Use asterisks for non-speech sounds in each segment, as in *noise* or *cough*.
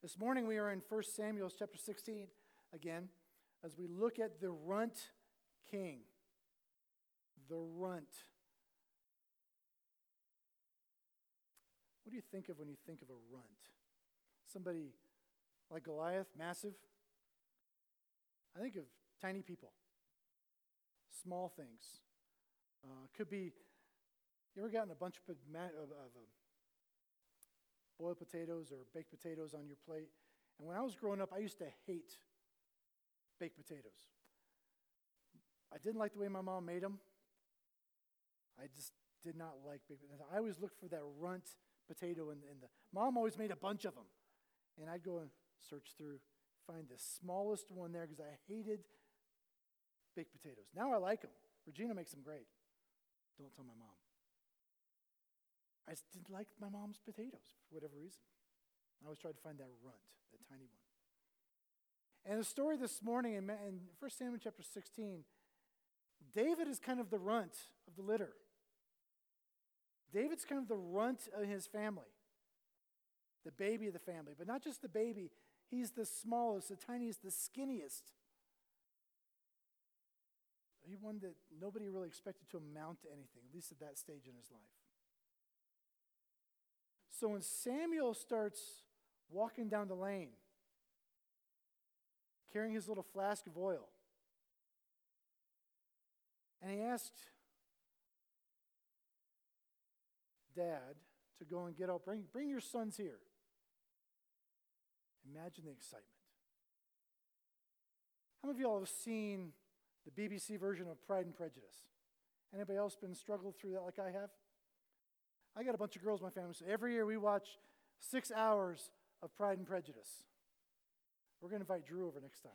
This morning we are in 1 Samuel chapter 16 again as we look at the runt king. The runt. What do you think of when you think of a runt? Somebody like Goliath, massive? I think of tiny people, small things. Uh, could be, you ever gotten a bunch of, of, of uh, boiled potatoes or baked potatoes on your plate? And when I was growing up, I used to hate baked potatoes. I didn't like the way my mom made them. I just did not like baked potatoes. I always looked for that runt potato, and, and the mom always made a bunch of them. And I'd go and search through, find the smallest one there because I hated baked potatoes. Now I like them. Regina makes them great. Don't tell my mom. I just didn't like my mom's potatoes for whatever reason. I always tried to find that runt, that tiny one. And the story this morning in, in 1 Samuel chapter 16, David is kind of the runt of the litter. David's kind of the runt of his family, the baby of the family. But not just the baby, he's the smallest, the tiniest, the skinniest. He one that nobody really expected to amount to anything, at least at that stage in his life. So when Samuel starts walking down the lane, carrying his little flask of oil, and he asked Dad to go and get out, bring, bring your sons here. Imagine the excitement. How many of y'all have seen the BBC version of Pride and Prejudice? Anybody else been struggled through that like I have? I got a bunch of girls in my family, so every year we watch six hours of Pride and Prejudice. We're going to invite Drew over next time.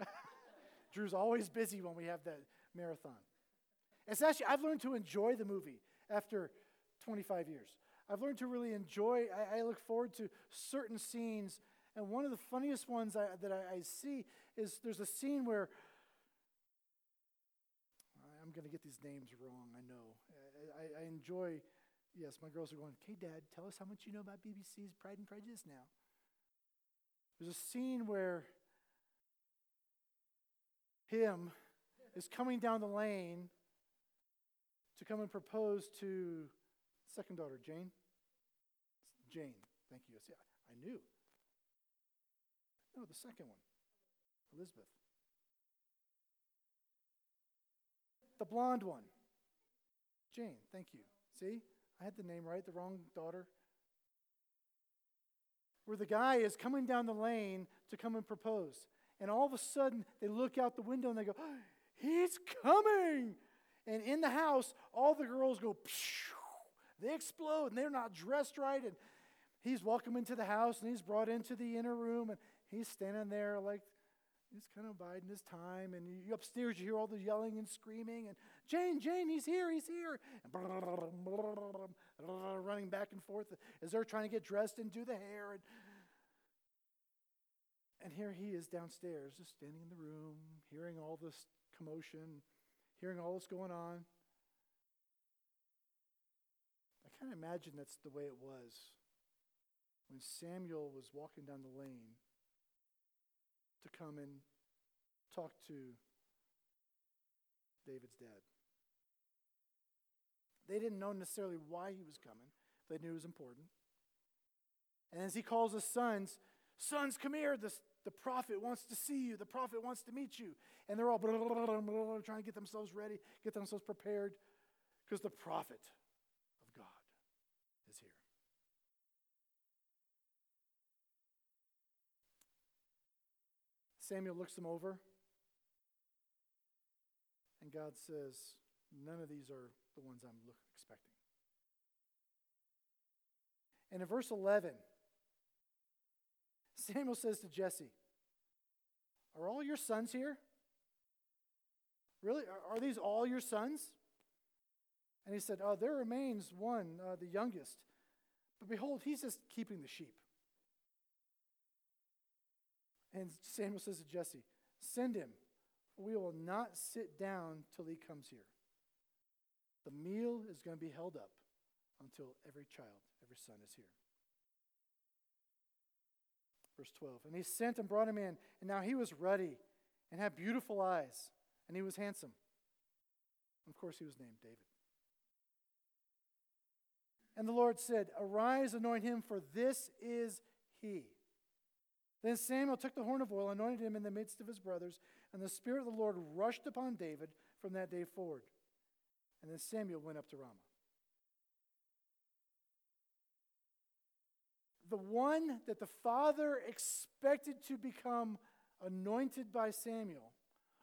*laughs* Drew's always busy when we have that marathon. It's actually, I've learned to enjoy the movie after 25 years. I've learned to really enjoy, I, I look forward to certain scenes. And one of the funniest ones I, that I, I see is there's a scene where I'm going to get these names wrong, I know. I, I, enjoy, yes, my girls are going, okay, Dad, tell us how much you know about BBC's Pride and Prejudice now. There's a scene where him is coming down the lane to come and propose to second daughter, Jane. Jane, thank you. See, I, I knew. No, the second one, Elizabeth. The blonde one. Jane, thank you. See, I had the name right, the wrong daughter. Where the guy is coming down the lane to come and propose. And all of a sudden, they look out the window and they go, *gasps* He's coming! And in the house, all the girls go, they explode, and they're not dressed right. And he's welcomed into the house, and he's brought into the inner room, and he's standing there like he's kind of biding his time. And you, upstairs, you hear all the yelling and screaming, and Jane, Jane, he's here, he's here. And running back and forth as they're trying to get dressed and do the hair. And, and here he is downstairs, just standing in the room, hearing all this commotion, hearing all this going on. I kind of imagine that's the way it was when Samuel was walking down the lane to come and talk to David's dad. They didn't know necessarily why he was coming, they knew it was important. And as he calls his sons, Sons, come here. The, the prophet wants to see you. The prophet wants to meet you. And they're all blah, blah, blah, trying to get themselves ready, get themselves prepared, because the prophet of God is here. Samuel looks them over, and God says, None of these are the ones I'm expecting. And in verse 11, Samuel says to Jesse, Are all your sons here? Really? Are, are these all your sons? And he said, Oh, there remains one, uh, the youngest. But behold, he's just keeping the sheep. And Samuel says to Jesse, Send him. We will not sit down till he comes here. The meal is going to be held up until every child, every son is here. Verse 12. And he sent and brought him in, and now he was ruddy and had beautiful eyes, and he was handsome. Of course, he was named David. And the Lord said, Arise, anoint him, for this is he. Then Samuel took the horn of oil, anointed him in the midst of his brothers, and the Spirit of the Lord rushed upon David from that day forward. And then Samuel went up to Ramah. The one that the father expected to become anointed by Samuel,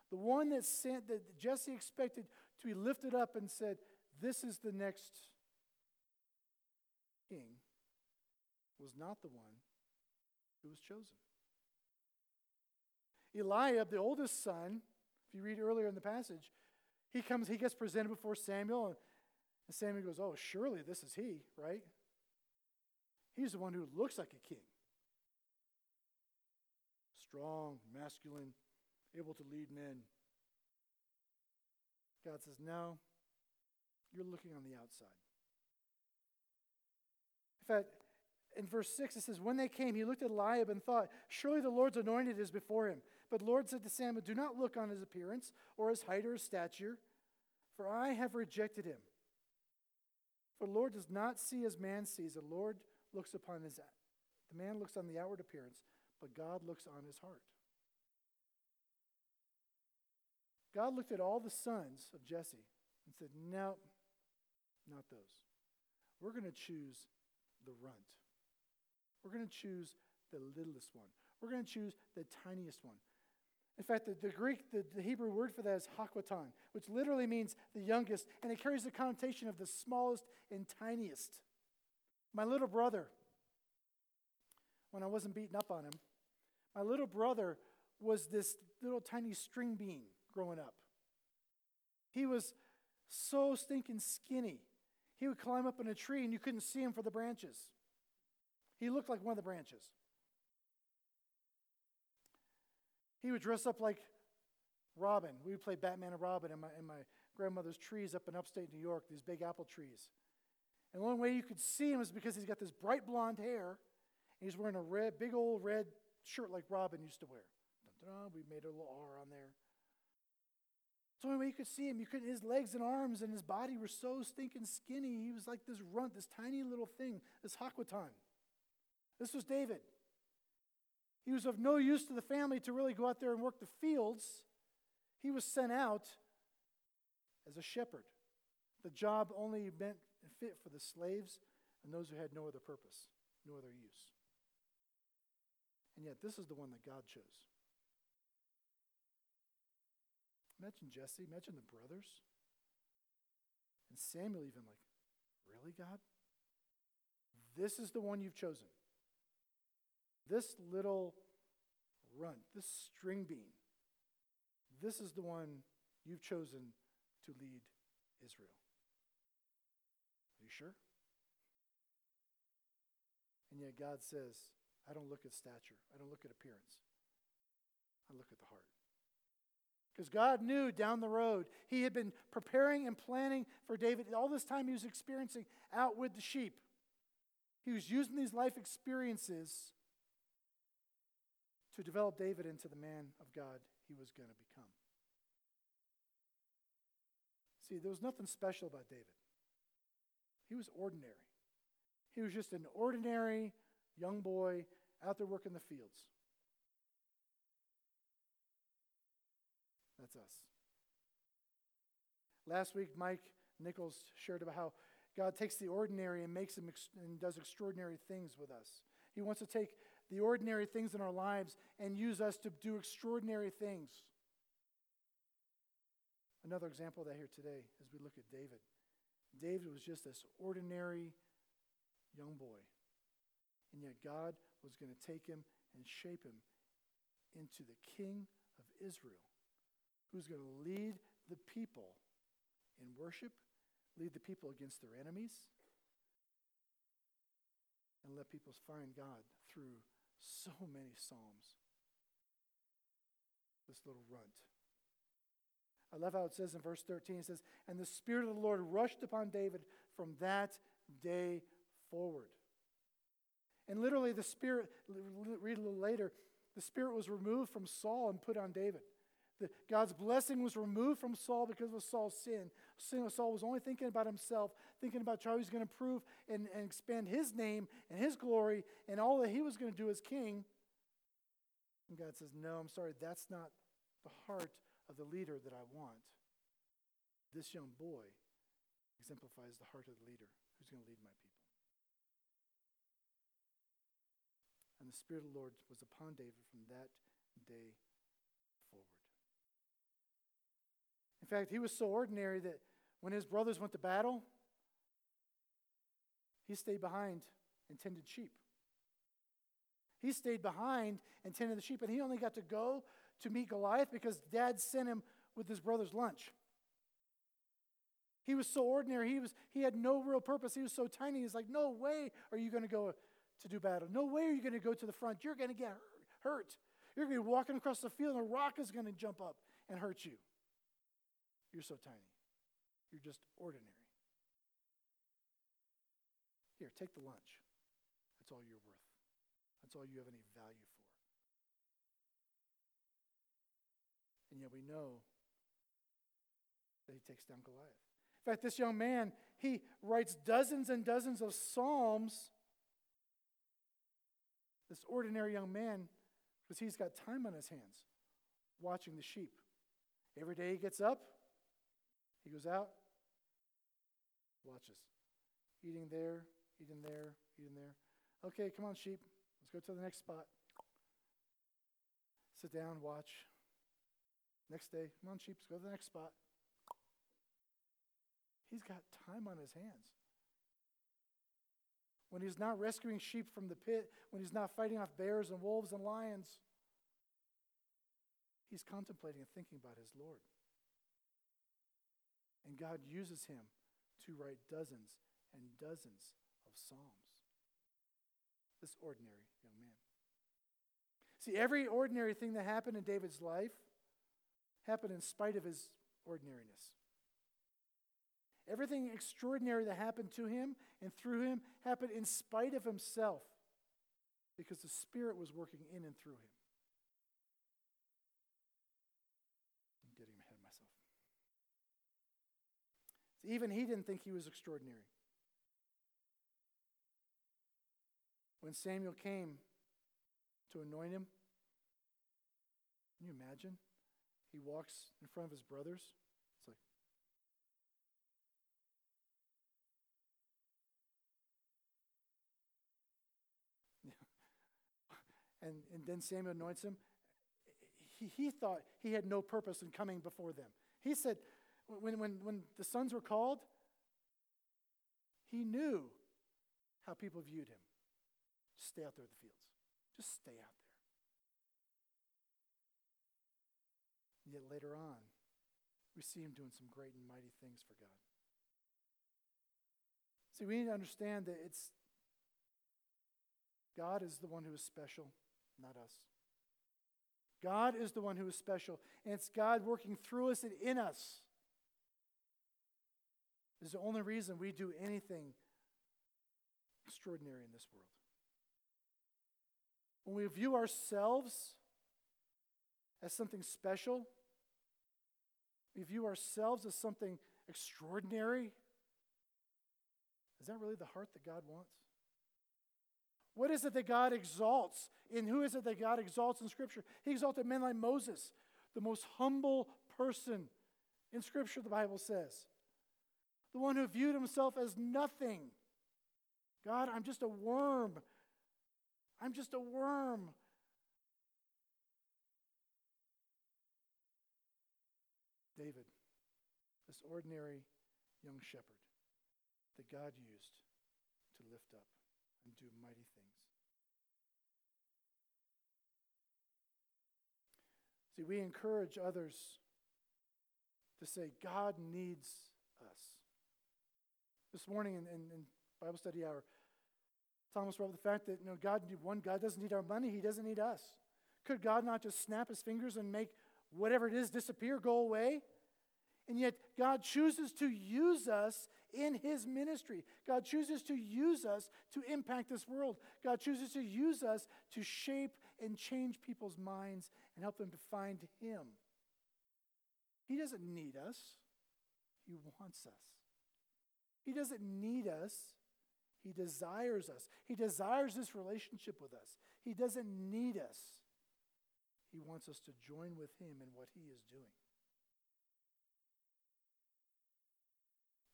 the one that, sent, that Jesse expected to be lifted up and said, This is the next king, was not the one who was chosen. Eliab, the oldest son, if you read earlier in the passage, he comes, he gets presented before Samuel, and Samuel goes, Oh, surely this is he, right? He's the one who looks like a king. Strong, masculine, able to lead men. God says, No, you're looking on the outside. In fact, in verse 6, it says, When they came, he looked at Eliab and thought, Surely the Lord's anointed is before him. But Lord said to Samuel, Do not look on his appearance or his height or his stature, for I have rejected him. For the Lord does not see as man sees. The Lord looks upon his the man looks on the outward appearance, but God looks on his heart. God looked at all the sons of Jesse and said, No, not those. We're going to choose the runt. We're going to choose the littlest one. We're going to choose the tiniest one. In fact, the, the Greek, the, the, Hebrew word for that is hakwatan, which literally means the youngest, and it carries the connotation of the smallest and tiniest. My little brother, when I wasn't beating up on him, my little brother was this little tiny string bean growing up. He was so stinking skinny. He would climb up in a tree and you couldn't see him for the branches. He looked like one of the branches. He would dress up like Robin. We would play Batman and Robin in my, in my grandmother's trees up in upstate New York, these big apple trees. And the only way you could see him is because he's got this bright blonde hair, and he's wearing a red, big old red shirt like Robin used to wear. We made a little R on there. It's the only way you could see him. You couldn't, his legs and arms and his body were so stinking skinny. He was like this runt, this tiny little thing, this hakwatan. This was David. He was of no use to the family to really go out there and work the fields. He was sent out as a shepherd. The job only meant fit for the slaves and those who had no other purpose, no other use. And yet, this is the one that God chose. Imagine Jesse, imagine the brothers. And Samuel, even like, really, God? This is the one you've chosen. This little runt, this string bean, this is the one you've chosen to lead Israel. Are you sure? And yet God says, I don't look at stature, I don't look at appearance, I look at the heart. Because God knew down the road, He had been preparing and planning for David. All this time, He was experiencing out with the sheep. He was using these life experiences to develop David into the man of God he was going to become. See, there was nothing special about David. He was ordinary. He was just an ordinary young boy out there working the fields. That's us. Last week, Mike Nichols shared about how God takes the ordinary and makes them ex- and does extraordinary things with us. He wants to take the ordinary things in our lives and use us to do extraordinary things. Another example of that here today as we look at David. David was just this ordinary young boy. And yet God was going to take him and shape him into the king of Israel who's going to lead the people in worship, lead the people against their enemies, and let people find God through so many Psalms. This little runt. I love how it says in verse 13, it says, And the Spirit of the Lord rushed upon David from that day forward. And literally, the Spirit, read a little later, the Spirit was removed from Saul and put on David. God's blessing was removed from Saul because of Saul's sin. Saul was only thinking about himself, thinking about how he was going to prove and, and expand his name and his glory and all that he was going to do as king. And God says, No, I'm sorry, that's not the heart of the leader that I want. This young boy exemplifies the heart of the leader who's going to lead my people. And the Spirit of the Lord was upon David from that day forward. In fact, he was so ordinary that when his brothers went to battle, he stayed behind and tended sheep. He stayed behind and tended the sheep, and he only got to go to meet Goliath because dad sent him with his brother's lunch. He was so ordinary. He, was, he had no real purpose. He was so tiny. He's like, No way are you going to go to do battle. No way are you going to go to the front. You're going to get hurt. You're going to be walking across the field, and a rock is going to jump up and hurt you. You're so tiny. You're just ordinary. Here, take the lunch. That's all you're worth. That's all you have any value for. And yet we know that he takes down Goliath. In fact, this young man, he writes dozens and dozens of psalms. This ordinary young man, because he's got time on his hands watching the sheep. Every day he gets up, he goes out, watches. Eating there, eating there, eating there. Okay, come on, sheep. Let's go to the next spot. Sit down, watch. Next day, come on, sheep, let's go to the next spot. He's got time on his hands. When he's not rescuing sheep from the pit, when he's not fighting off bears and wolves and lions, he's contemplating and thinking about his Lord. And God uses him to write dozens and dozens of Psalms. This ordinary young man. See, every ordinary thing that happened in David's life happened in spite of his ordinariness. Everything extraordinary that happened to him and through him happened in spite of himself because the Spirit was working in and through him. I'm getting ahead of myself. Even he didn't think he was extraordinary. When Samuel came to anoint him, can you imagine? He walks in front of his brothers. It's like, *laughs* and, and then Samuel anoints him. He, he thought he had no purpose in coming before them. He said, when, when, when the sons were called, he knew how people viewed him. Just stay out there in the fields. Just stay out there. Yet later on, we see him doing some great and mighty things for God. See, we need to understand that it's God is the one who is special, not us. God is the one who is special, and it's God working through us and in us. Is the only reason we do anything extraordinary in this world. When we view ourselves as something special, we view ourselves as something extraordinary. Is that really the heart that God wants? What is it that God exalts? And who is it that God exalts in Scripture? He exalted men like Moses, the most humble person in Scripture, the Bible says. The one who viewed himself as nothing. God, I'm just a worm. I'm just a worm. David, this ordinary young shepherd that God used to lift up and do mighty things. See, we encourage others to say, God needs us. This morning in, in, in Bible study hour, Thomas up the fact that you know, God, one, God doesn't need our money, He doesn't need us. Could God not just snap His fingers and make whatever it is disappear, go away? And yet, God chooses to use us in His ministry. God chooses to use us to impact this world. God chooses to use us to shape and change people's minds and help them to find Him. He doesn't need us, He wants us. He doesn't need us, He desires us. He desires this relationship with us. He doesn't need us. He wants us to join with Him in what He is doing.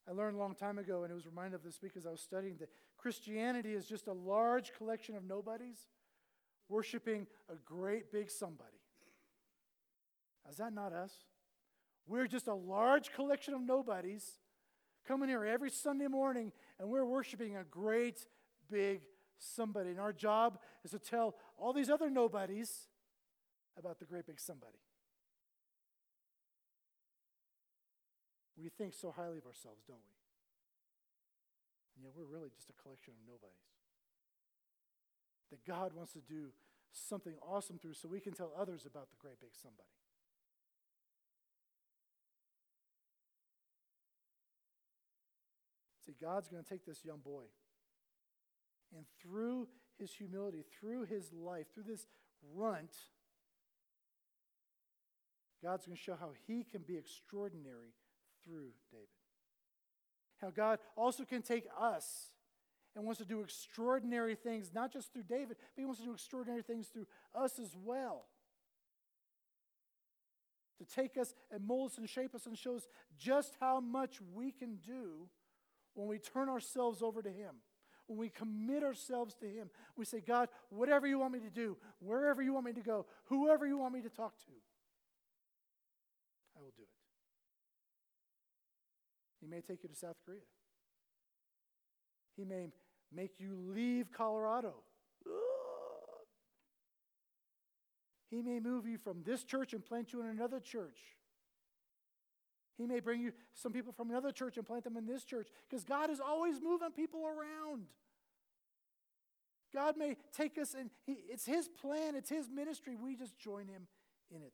I learned a long time ago, and it was reminded of this because I was studying that Christianity is just a large collection of nobodies worshiping a great big somebody. Is that not us? We're just a large collection of nobodies coming here every Sunday morning and we're worshiping a great big somebody. And our job is to tell all these other nobodies about the great big somebody. We think so highly of ourselves, don't we? And yet we're really just a collection of nobodies. That God wants to do something awesome through so we can tell others about the great big somebody. See, God's going to take this young boy and through his humility, through his life, through this runt, God's going to show how he can be extraordinary through David. How God also can take us and wants to do extraordinary things, not just through David, but he wants to do extraordinary things through us as well. To take us and mold us and shape us and show us just how much we can do when we turn ourselves over to him. When we commit ourselves to Him, we say, God, whatever you want me to do, wherever you want me to go, whoever you want me to talk to, I will do it. He may take you to South Korea. He may make you leave Colorado. He may move you from this church and plant you in another church. He may bring you some people from another church and plant them in this church because God is always moving people around. God may take us and he, it's His plan, it's His ministry. We just join Him in it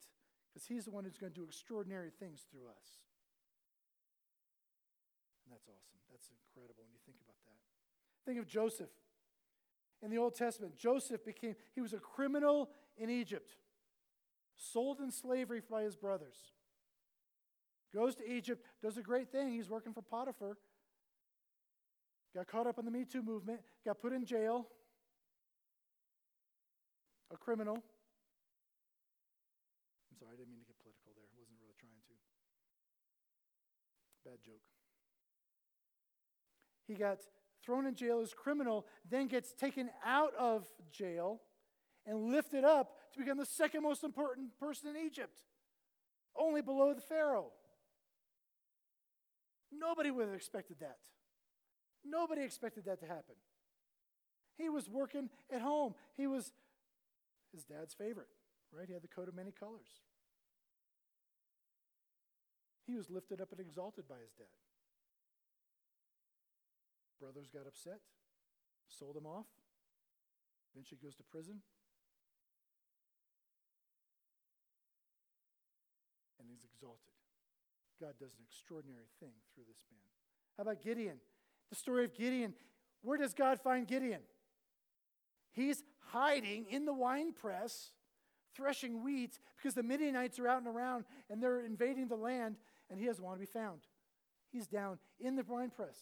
because He's the one who's going to do extraordinary things through us. And that's awesome. That's incredible when you think about that. Think of Joseph. In the Old Testament, Joseph became, he was a criminal in Egypt, sold in slavery by his brothers. Goes to Egypt, does a great thing. He's working for Potiphar. Got caught up in the Me Too movement, got put in jail. A criminal. I'm sorry, I didn't mean to get political there. Wasn't really trying to. Bad joke. He got thrown in jail as criminal, then gets taken out of jail and lifted up to become the second most important person in Egypt, only below the Pharaoh. Nobody would have expected that. Nobody expected that to happen. He was working at home. He was his dad's favorite, right? He had the coat of many colors. He was lifted up and exalted by his dad. Brothers got upset, sold him off. Eventually goes to prison. And he's exalted. God does an extraordinary thing through this man. How about Gideon? The story of Gideon. Where does God find Gideon? He's hiding in the wine press, threshing wheat, because the Midianites are out and around and they're invading the land, and he doesn't want to be found. He's down in the wine press,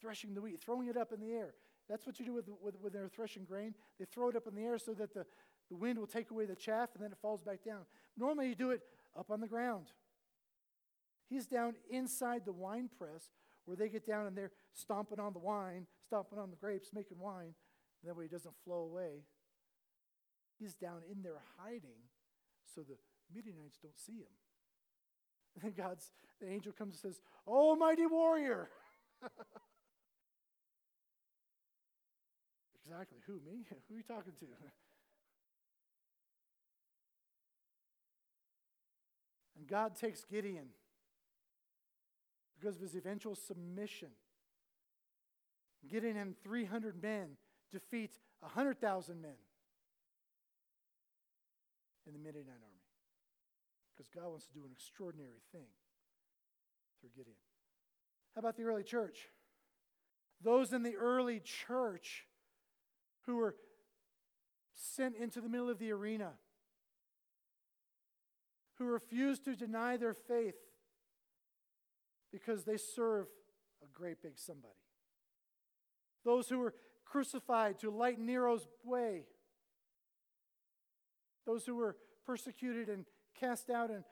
threshing the wheat, throwing it up in the air. That's what you do with, with, with their threshing grain. They throw it up in the air so that the, the wind will take away the chaff and then it falls back down. Normally, you do it up on the ground. He's down inside the wine press where they get down and they're stomping on the wine, stomping on the grapes, making wine. And that way it doesn't flow away. He's down in there hiding so the Midianites don't see him. *laughs* And then God's the angel comes and says, Oh, mighty warrior. *laughs* exactly. Who, me? *laughs* Who are you talking to? and God takes Gideon because of his eventual submission. Gideon 300 men defeat 100,000 men in the Midianite army. Because God wants to do an extraordinary thing through Gideon. How about the early church? Those in the early church who were sent into the middle of the arena, who refused to deny their faith because they serve a great big somebody. Those who were crucified to light Nero's way. Those who were persecuted and cast out and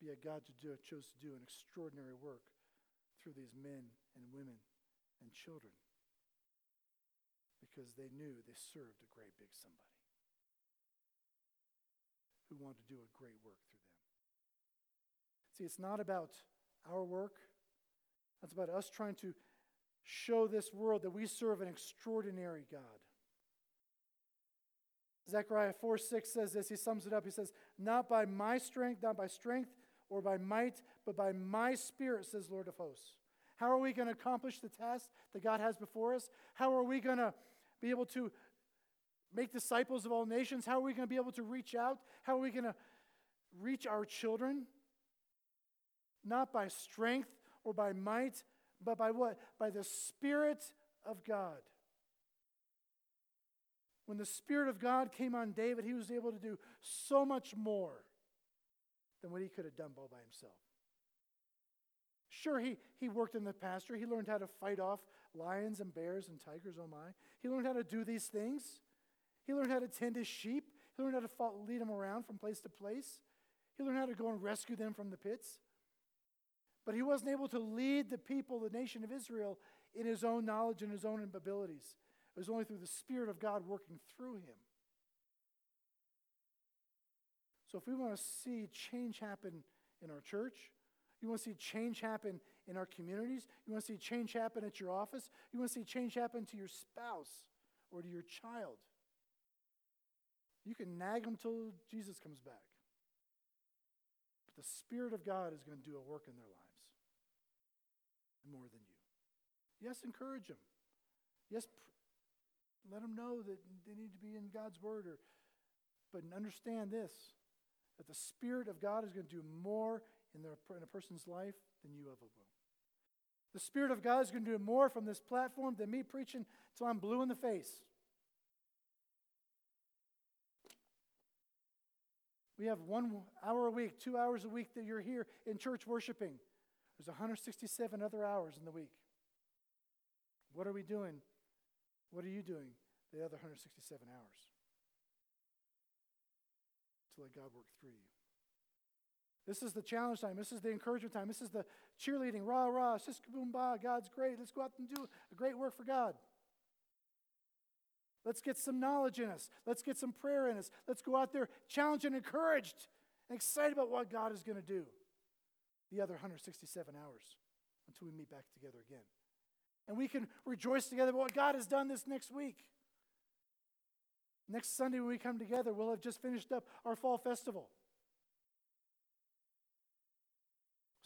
yet God to do, chose to do an extraordinary work through these men and women and children because they knew they served a great big somebody who want to do a great work through them. See, it's not about our work, it's about us trying to show this world that we serve an extraordinary God. Zechariah 4 6 says this. He sums it up. He says, Not by my strength, not by strength or by might, but by my spirit, says Lord of hosts. How are we going to accomplish the task that God has before us? How are we going to be able to make disciples of all nations? How are we going to be able to reach out? How are we going to reach our children? Not by strength or by might, but by what? By the Spirit of God. When the Spirit of God came on David, he was able to do so much more than what he could have done all by himself. Sure, he, he worked in the pasture. He learned how to fight off lions and bears and tigers, oh my. He learned how to do these things. He learned how to tend his sheep. He learned how to follow, lead them around from place to place. He learned how to go and rescue them from the pits. But he wasn't able to lead the people, the nation of Israel, in his own knowledge and his own abilities. It was only through the Spirit of God working through him. So if we want to see change happen in our church, you want to see change happen in our communities, you want to see change happen at your office, you want to see change happen to your spouse or to your child, you can nag them till Jesus comes back. But the Spirit of God is going to do a work in their lives more than you. Yes, encourage them. Yes, pr- let them know that they need to be in God's Word. Or, but understand this that the Spirit of God is going to do more in, their, in a person's life than you ever will. The Spirit of God is going to do more from this platform than me preaching till I'm blue in the face. We have one hour a week, two hours a week that you're here in church worshiping. There's 167 other hours in the week. What are we doing? What are you doing the other 167 hours? to let God work through you. This is the challenge time. This is the encouragement time. This is the cheerleading, rah, rah, sis, boom, bah, God's great. Let's go out and do a great work for God. Let's get some knowledge in us. Let's get some prayer in us. Let's go out there challenged and encouraged and excited about what God is going to do the other 167 hours until we meet back together again. And we can rejoice together about what God has done this next week. Next Sunday, when we come together, we'll have just finished up our fall festival.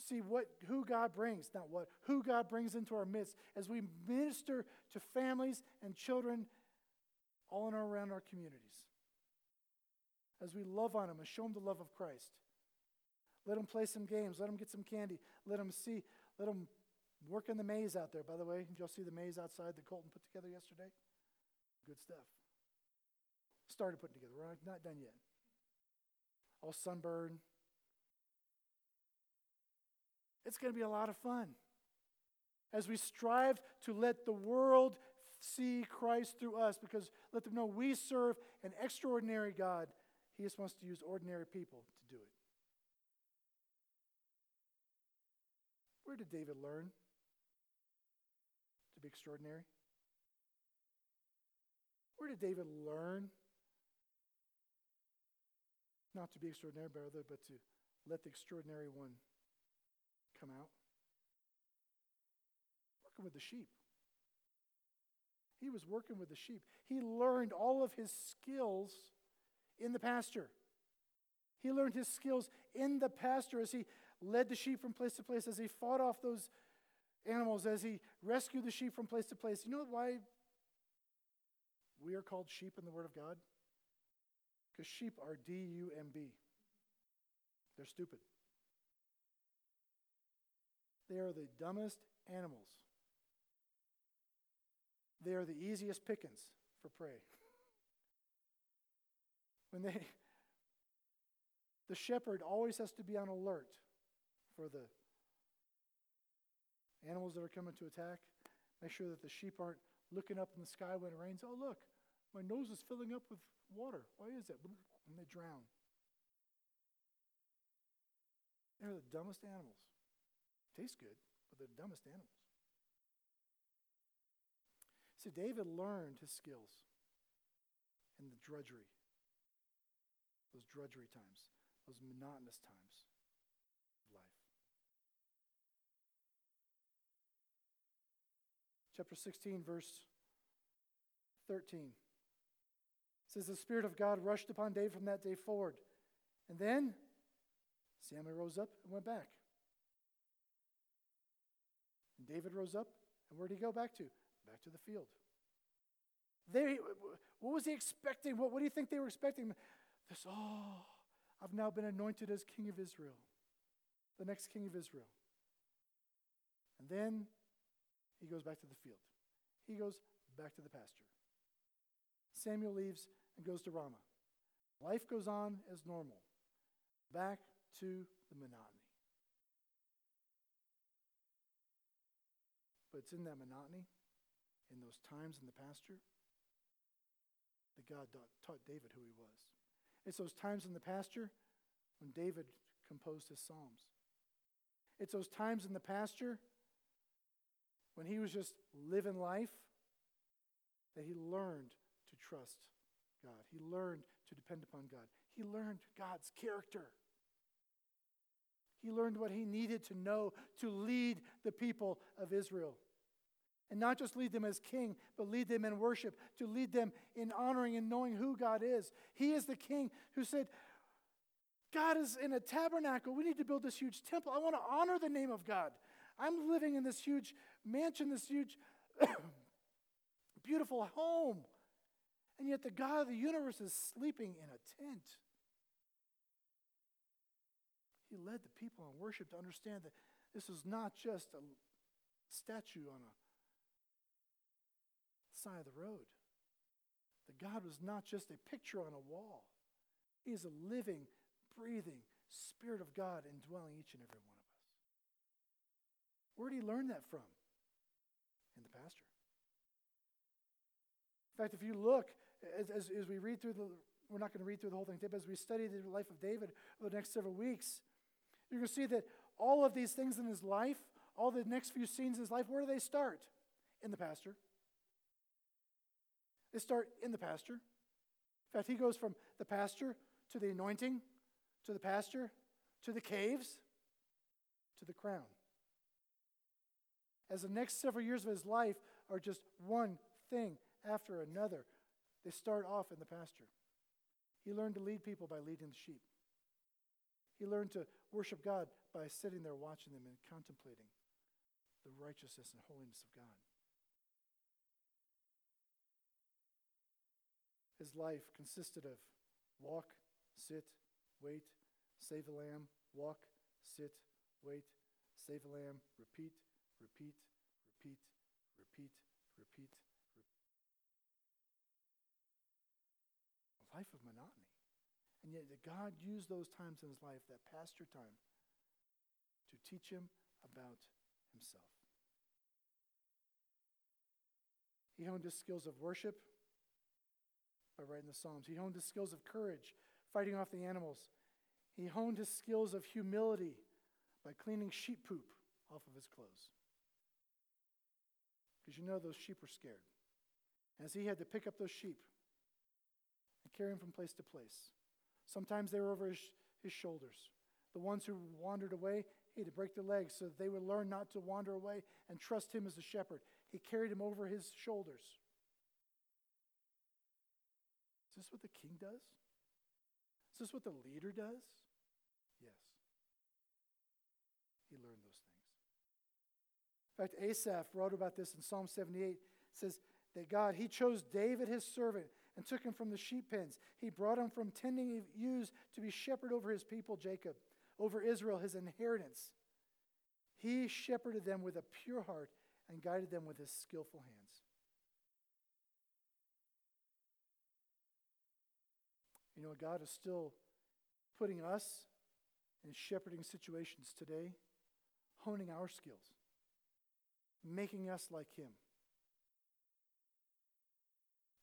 See what who God brings, not what, who God brings into our midst as we minister to families and children all in and around our communities. As we love on them and show them the love of Christ. Let them play some games. Let them get some candy. Let them see. Let them work in the maze out there. By the way, did y'all see the maze outside that Colton put together yesterday? Good stuff started putting together. We're not done yet. All sunburned. It's going to be a lot of fun as we strive to let the world see Christ through us because let them know we serve an extraordinary God. He just wants to use ordinary people to do it. Where did David learn to be extraordinary? Where did David learn not to be extraordinary, brother, but to let the extraordinary one come out. Working with the sheep. He was working with the sheep. He learned all of his skills in the pasture. He learned his skills in the pasture as he led the sheep from place to place, as he fought off those animals, as he rescued the sheep from place to place. You know why we are called sheep in the Word of God? Because sheep are D U M B. They're stupid. They are the dumbest animals. They are the easiest pickings for prey. When they, the shepherd always has to be on alert for the animals that are coming to attack. Make sure that the sheep aren't looking up in the sky when it rains. Oh, look, my nose is filling up with water. Why is that? And they drown. They're the dumbest animals. Taste good, but they're the dumbest animals. See, David learned his skills in the drudgery, those drudgery times, those monotonous times of life. Chapter 16, verse 13 says, The Spirit of God rushed upon David from that day forward. And then Samuel rose up and went back. And David rose up, and where did he go back to? Back to the field. They, what was he expecting? What, what do you think they were expecting? This, oh, I've now been anointed as king of Israel, the next king of Israel. And then he goes back to the field. He goes back to the pasture. Samuel leaves and goes to Ramah. Life goes on as normal, back to the monotony. But it's in that monotony, in those times in the pasture, that God taught David who he was. It's those times in the pasture when David composed his Psalms. It's those times in the pasture when he was just living life that he learned to trust God. He learned to depend upon God. He learned God's character. He learned what he needed to know to lead the people of Israel. And not just lead them as king, but lead them in worship, to lead them in honoring and knowing who God is. He is the king who said, God is in a tabernacle. We need to build this huge temple. I want to honor the name of God. I'm living in this huge mansion, this huge, *coughs* beautiful home. And yet the God of the universe is sleeping in a tent. He led the people in worship to understand that this was not just a statue on a side of the road. That God was not just a picture on a wall. He is a living, breathing Spirit of God indwelling each and every one of us. Where did he learn that from? In the pasture. In fact, if you look, as, as, as we read through the, we're not going to read through the whole thing, but as we study the life of David over the next several weeks, you're going to see that all of these things in his life, all the next few scenes in his life, where do they start? In the pasture. They start in the pasture. In fact, he goes from the pasture to the anointing, to the pasture, to the caves, to the crown. As the next several years of his life are just one thing after another, they start off in the pasture. He learned to lead people by leading the sheep. He learned to worship God by sitting there watching them and contemplating the righteousness and holiness of God. His life consisted of walk, sit, wait, save a lamb, walk, sit, wait, save a lamb, repeat, repeat, repeat, repeat, repeat, repeat. A life of monotony. And yet God used those times in his life, that pasture time, to teach him about himself. He honed his skills of worship by writing the Psalms. He honed his skills of courage, fighting off the animals. He honed his skills of humility by cleaning sheep poop off of his clothes. Because you know those sheep were scared. As he had to pick up those sheep and carry them from place to place. Sometimes they were over his, his shoulders. The ones who wandered away, he had to break their legs so that they would learn not to wander away and trust him as a shepherd. He carried them over his shoulders. Is this what the king does? Is this what the leader does? Yes. He learned those things. In fact, Asaph wrote about this in Psalm 78. It says that God, he chose David, his servant, and took him from the sheep pens. He brought him from tending ewes to be shepherd over his people, Jacob. over Israel, his inheritance. He shepherded them with a pure heart and guided them with his skillful hands. You know, God is still putting us in shepherding situations today, honing our skills, making us like him.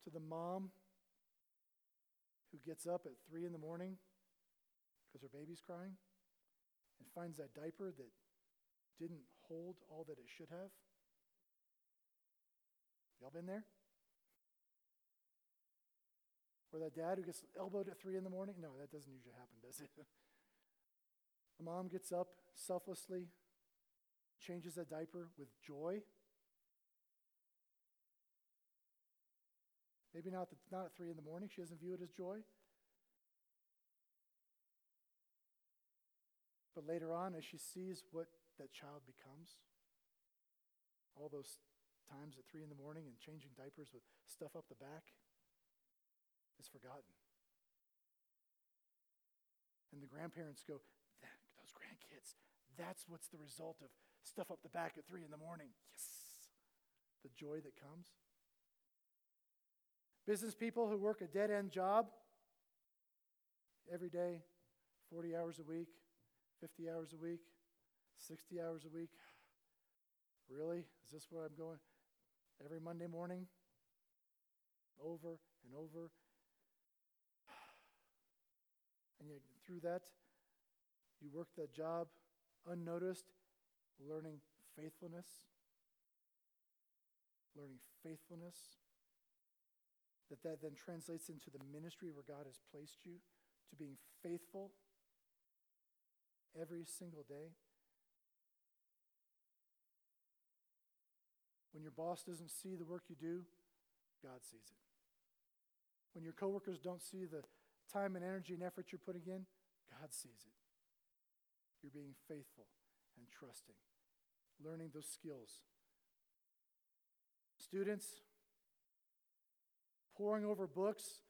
To the mom who gets up at 3 in the morning because her baby's crying and finds that diaper that didn't hold all that it should have? Y'all been there? Or that dad who gets elbowed at 3 in the morning? No, that doesn't usually happen, does it? *laughs* the mom gets up selflessly, changes a diaper with joy. Maybe not, the, not at 3 in the morning. She doesn't view it as joy. But later on, as she sees what that child becomes, all those times at 3 in the morning and changing diapers with stuff up the back is forgotten. And the grandparents go, those grandkids, that's what's the result of stuff up the back at 3 in the morning. Yes. The joy that comes. Business people who work a dead end job every day, 40 hours a week, 50 hours a week, 60 hours a week. Really? Is this where I'm going? Every Monday morning? Over and over. And yet, through that, you work that job unnoticed, learning faithfulness. Learning faithfulness that that then translates into the ministry where God has placed you to being faithful every single day. When your boss doesn't see the work you do, God sees it. When your coworkers don't see the time and energy and effort you're putting in, God sees it. You're being faithful and trusting, learning those skills. Students, poring over books,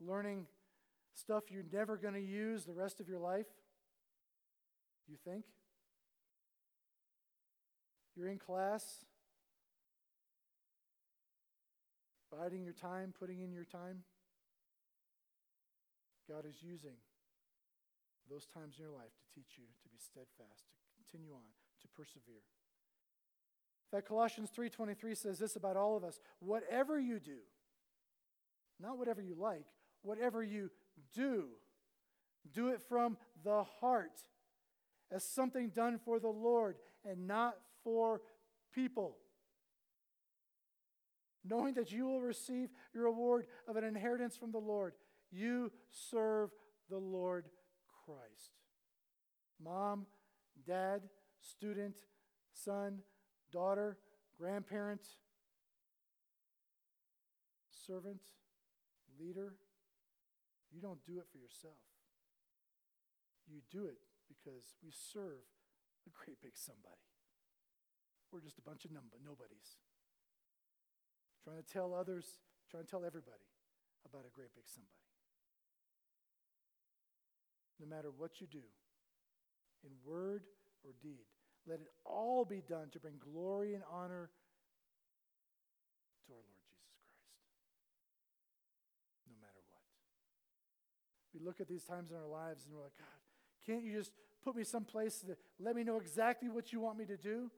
learning stuff you're never going to use the rest of your life? You think? You're in class, biding your time, putting in your time. God is using those times in your life to teach you to be steadfast, to continue on, to persevere. In fact, Colossians 3:23 says this about all of us, whatever you do, not whatever you like, whatever you do. Do it from the heart as something done for the Lord and not for people. Knowing that you will receive your reward of an inheritance from the Lord, you serve the Lord Christ. Mom, dad, student, son, daughter, grandparent, servant, leader, you don't do it for yourself. You do it because we serve a great big somebody. We're just a bunch of num- nobodies. Trying to tell others, trying to tell everybody about a great big somebody. No matter what you do, in word or deed, let it all be done to bring glory and honor to our Lord. Jesus Christ, no matter what. We look at these times in our lives and we're like, God, can't you just put me someplace to let me know exactly what you want me to do?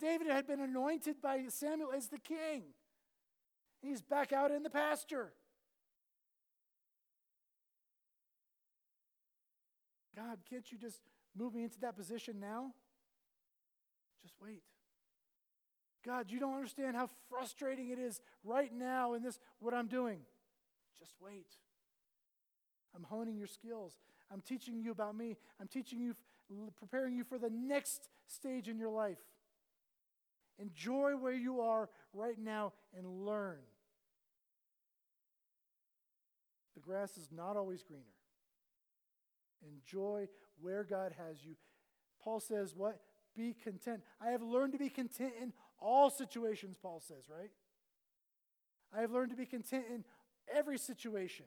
David had been anointed by Samuel as the king. He's back out in the pasture. God, can't you just move me into that position now? Just wait. God, you don't understand how frustrating it is right now in this, what I'm doing. Just wait. I'm honing your skills. I'm teaching you about me. I'm teaching you, preparing you for the next stage in your life. Enjoy where you are right now and learn. The grass is not always greener. Enjoy where God has you. Paul says, What? Be content. I have learned to be content in all situations, Paul says, right? I have learned to be content in every situation.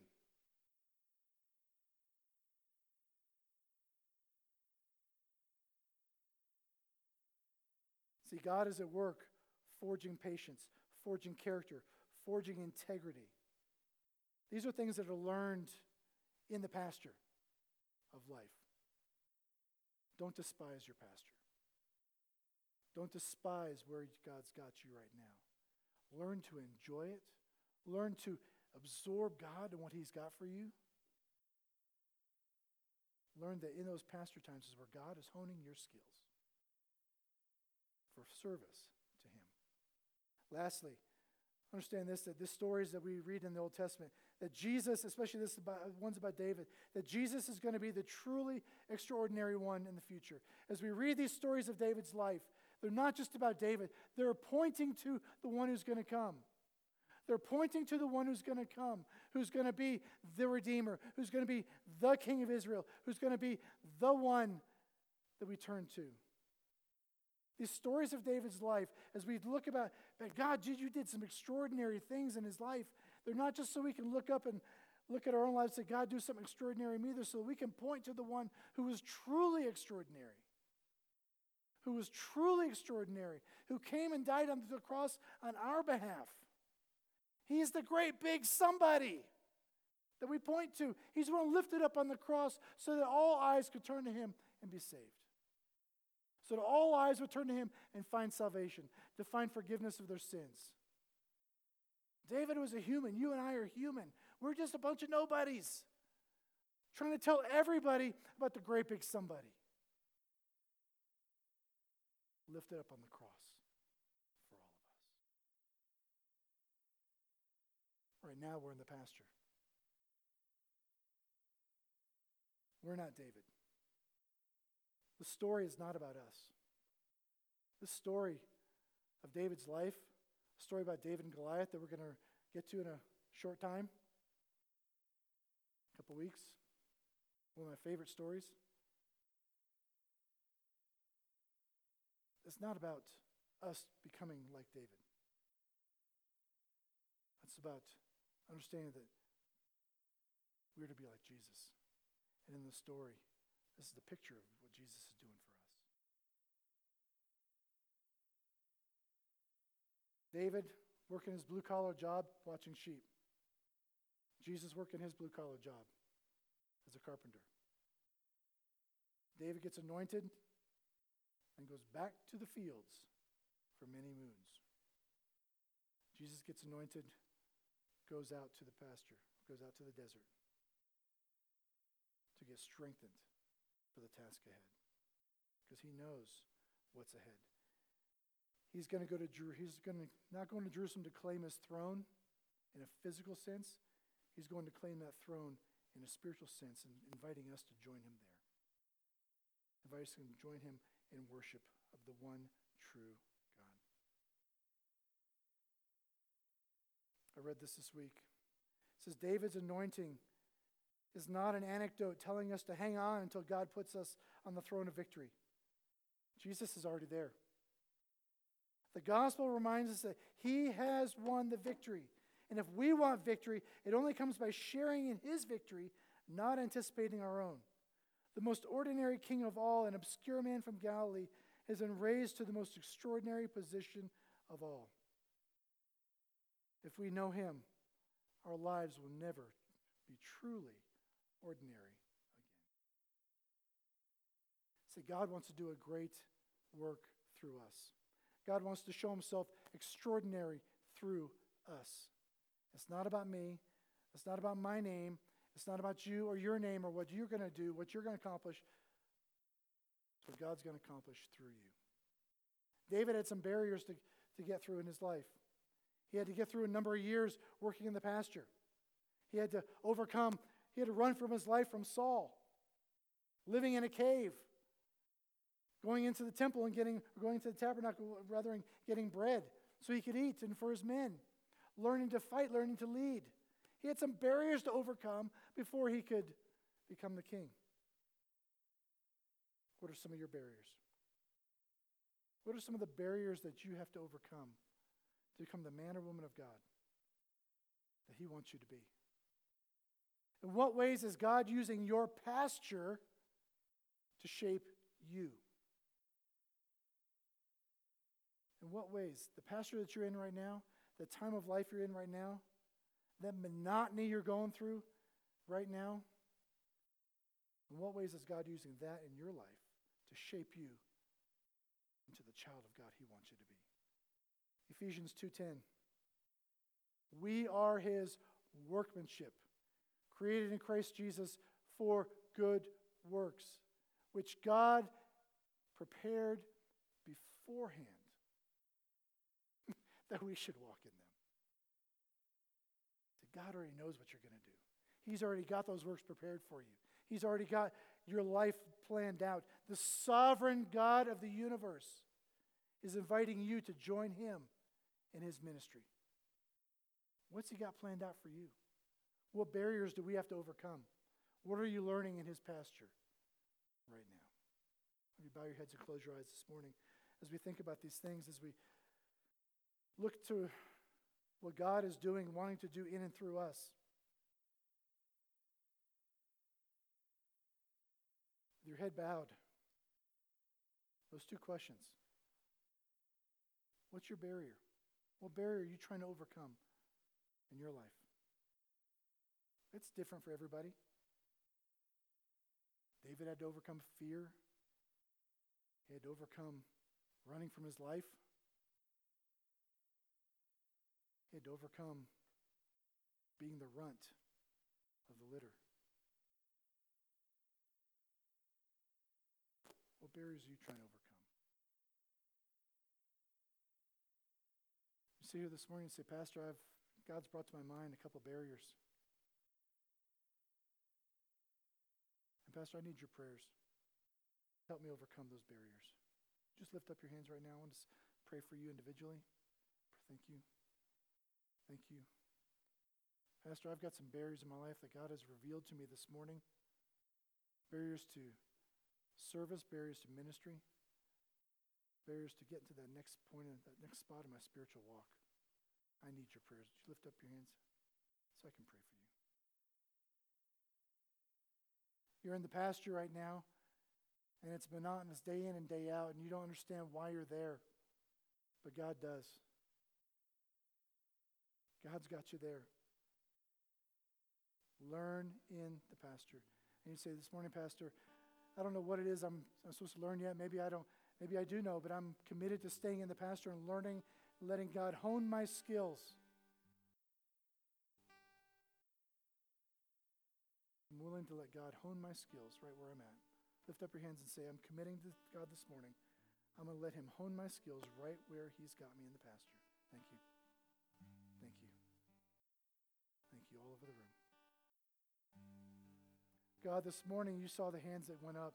See, God is at work forging patience, forging character, forging integrity. These are things that are learned in the pasture of life. Don't despise your pasture. Don't despise where God's got you right now. Learn to enjoy it. Learn to absorb God and what He's got for you. Learn that in those pasture times is where God is honing your skills for service to Him. Lastly, understand this that the stories that we read in the Old Testament, that Jesus, especially this about, one's about David, that Jesus is going to be the truly extraordinary one in the future. As we read these stories of David's life, they're not just about David, they're pointing to the one who's going to come. They're pointing to the one who's going to come, who's going to be the Redeemer, who's going to be the King of Israel, who's going to be the one that we turn to. These stories of David's life, as we look about, but God, you did some extraordinary things in his life. They're not just so we can look up and look at our own lives and say, God, do something extraordinary in me. They're so we can point to the one who was truly extraordinary, who was truly extraordinary, who came and died on the cross on our behalf. He's the great big somebody that we point to. He's the one lifted up on the cross so that all eyes could turn to him and be saved. So that all eyes would turn to him and find salvation, to find forgiveness of their sins. David was a human. You and I are human. We're just a bunch of nobodies trying to tell everybody about the great big somebody lifted up on the cross. For all of us. Right now, we're in the pasture. We're not David. The story is not about us. The story of David's life, story about David and Goliath that we're going to get to in a short time, a couple weeks, one of my favorite stories. It's not about us becoming like David. It's about understanding that we're to be like Jesus. And in the story, this is the picture of what Jesus is doing David working his blue collar job watching sheep. Jesus working his blue collar job as a carpenter. David gets anointed and goes back to the fields for many moons. Jesus gets anointed goes out to the pasture, goes out to the desert to get strengthened for the task ahead because he knows what's ahead. He's going to go to he's going to not going to Jerusalem to claim his throne in a physical sense. He's going to claim that throne in a spiritual sense and inviting us to join him there. Inviting us to join him in worship of the one true God. I read this this week. It says David's anointing is not an anecdote telling us to hang on until God puts us on the throne of victory. Jesus is already there. The gospel reminds us that he has won the victory. And if we want victory, it only comes by sharing in his victory, not anticipating our own. The most ordinary king of all, an obscure man from Galilee, has been raised to the most extraordinary position of all. If we know Him, our lives will never be truly ordinary again. See, God wants to do a great work through us. God wants to show Himself extraordinary through us. It's not about me. It's not about my name. It's not about you or your name or what you're going to do, what you're going to accomplish. It's what God's going to accomplish through you. David had some barriers to, to get through in his life. He had to get through a number of years working in the pasture. He had to overcome, he had to run from his life from Saul, living in a cave, going into the temple and getting, going to the tabernacle, rather, and getting bread so he could eat and for his men, learning to fight, learning to lead. He had some barriers to overcome before he could become the king. What are some of your barriers? What are some of the barriers that you have to overcome to become the man or woman of God that He wants you to be? In what ways is God using your pasture to shape you? In what ways? The pasture that you're in right now, the time of life you're in right now, that monotony you're going through right now, in what ways is God using that in your life to shape you into the child of God he wants you to be? Ephesians 2:10 We are his workmanship, created in Christ Jesus for good works, which God prepared beforehand that we should walk in them. God already knows what you're going to do. He's already got those works prepared for you. He's already got your life planned out. The sovereign God of the universe is inviting you to join him in his ministry. What's he got planned out for you? What barriers do we have to overcome? What are you learning in his pasture right now? Will you bow your heads and close your eyes this morning as we think about these things, as we look to what God is doing, wanting to do in and through us? Your head bowed, those two questions. What's your barrier? What barrier are you trying to overcome in your life? It's different for everybody. David had to overcome fear, he had to overcome running from his life, he had to overcome being the runt of the litter. What barriers are you trying to overcome? You sit here this morning and say, Pastor, I've God's brought to my mind a couple barriers. And Pastor, I need your prayers. Help me overcome those barriers. Just lift up your hands right now. and just pray for you individually. Thank you. Thank you. Pastor, I've got some barriers in my life that God has revealed to me this morning. Barriers to service, barriers to ministry, barriers to get to that next point, in, that next spot in my spiritual walk. I need your prayers. Would you lift up your hands so I can pray for you? You're in the pasture right now, and it's monotonous day in and day out, and you don't understand why you're there. But God does. God's got you there. Learn in the pasture. And you say, This morning, Pastor, I don't know what it is I'm, I'm supposed to learn yet. Maybe I don't, maybe I do know, but I'm committed to staying in the pasture and learning letting God hone my skills. I'm willing to let God hone my skills right where I'm at. Lift up your hands and say, I'm committing to God this morning. I'm going to let Him hone my skills right where He's got me in the pasture. Thank you. God, this morning you saw the hands that went up.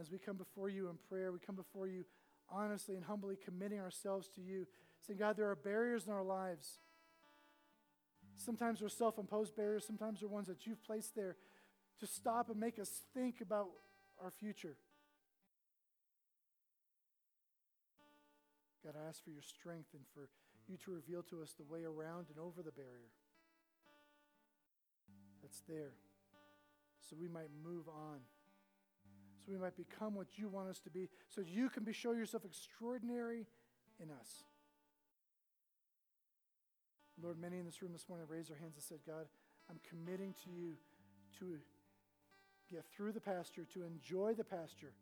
As we come before you in prayer, we come before you honestly and humbly committing ourselves to you, saying, God, there are barriers in our lives. Sometimes they're self imposed barriers, sometimes they're ones that you've placed there to stop and make us think about our future. God, I ask for your strength and for you to reveal to us the way around and over the barrier that's there so we might move on so we might become what you want us to be, so you can be, show yourself extraordinary in us. Lord, many in this room this morning raised their hands and said, God, I'm committing to you to get through the pasture, to enjoy the pasture,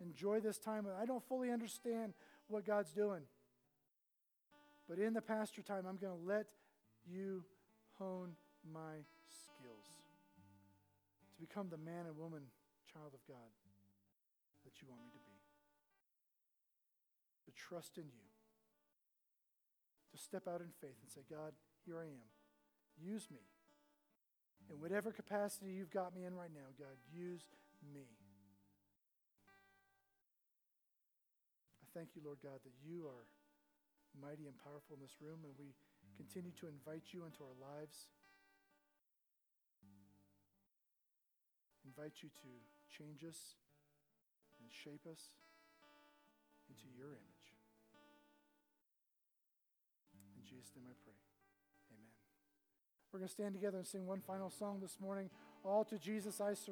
enjoy this time. I don't fully understand what God's doing. But in the pasture time, I'm going to let you hone my to become the man and woman, child of God that you want me to be. To trust in you. To step out in faith and say, God, here I am. Use me. In whatever capacity you've got me in right now, God, use me. I thank you, Lord God, that you are mighty and powerful in this room, and we continue to invite you into our lives. Invite you to change us and shape us into your image. In Jesus' name I pray. Amen. We're going to stand together and sing one final song this morning. All to Jesus I surrender.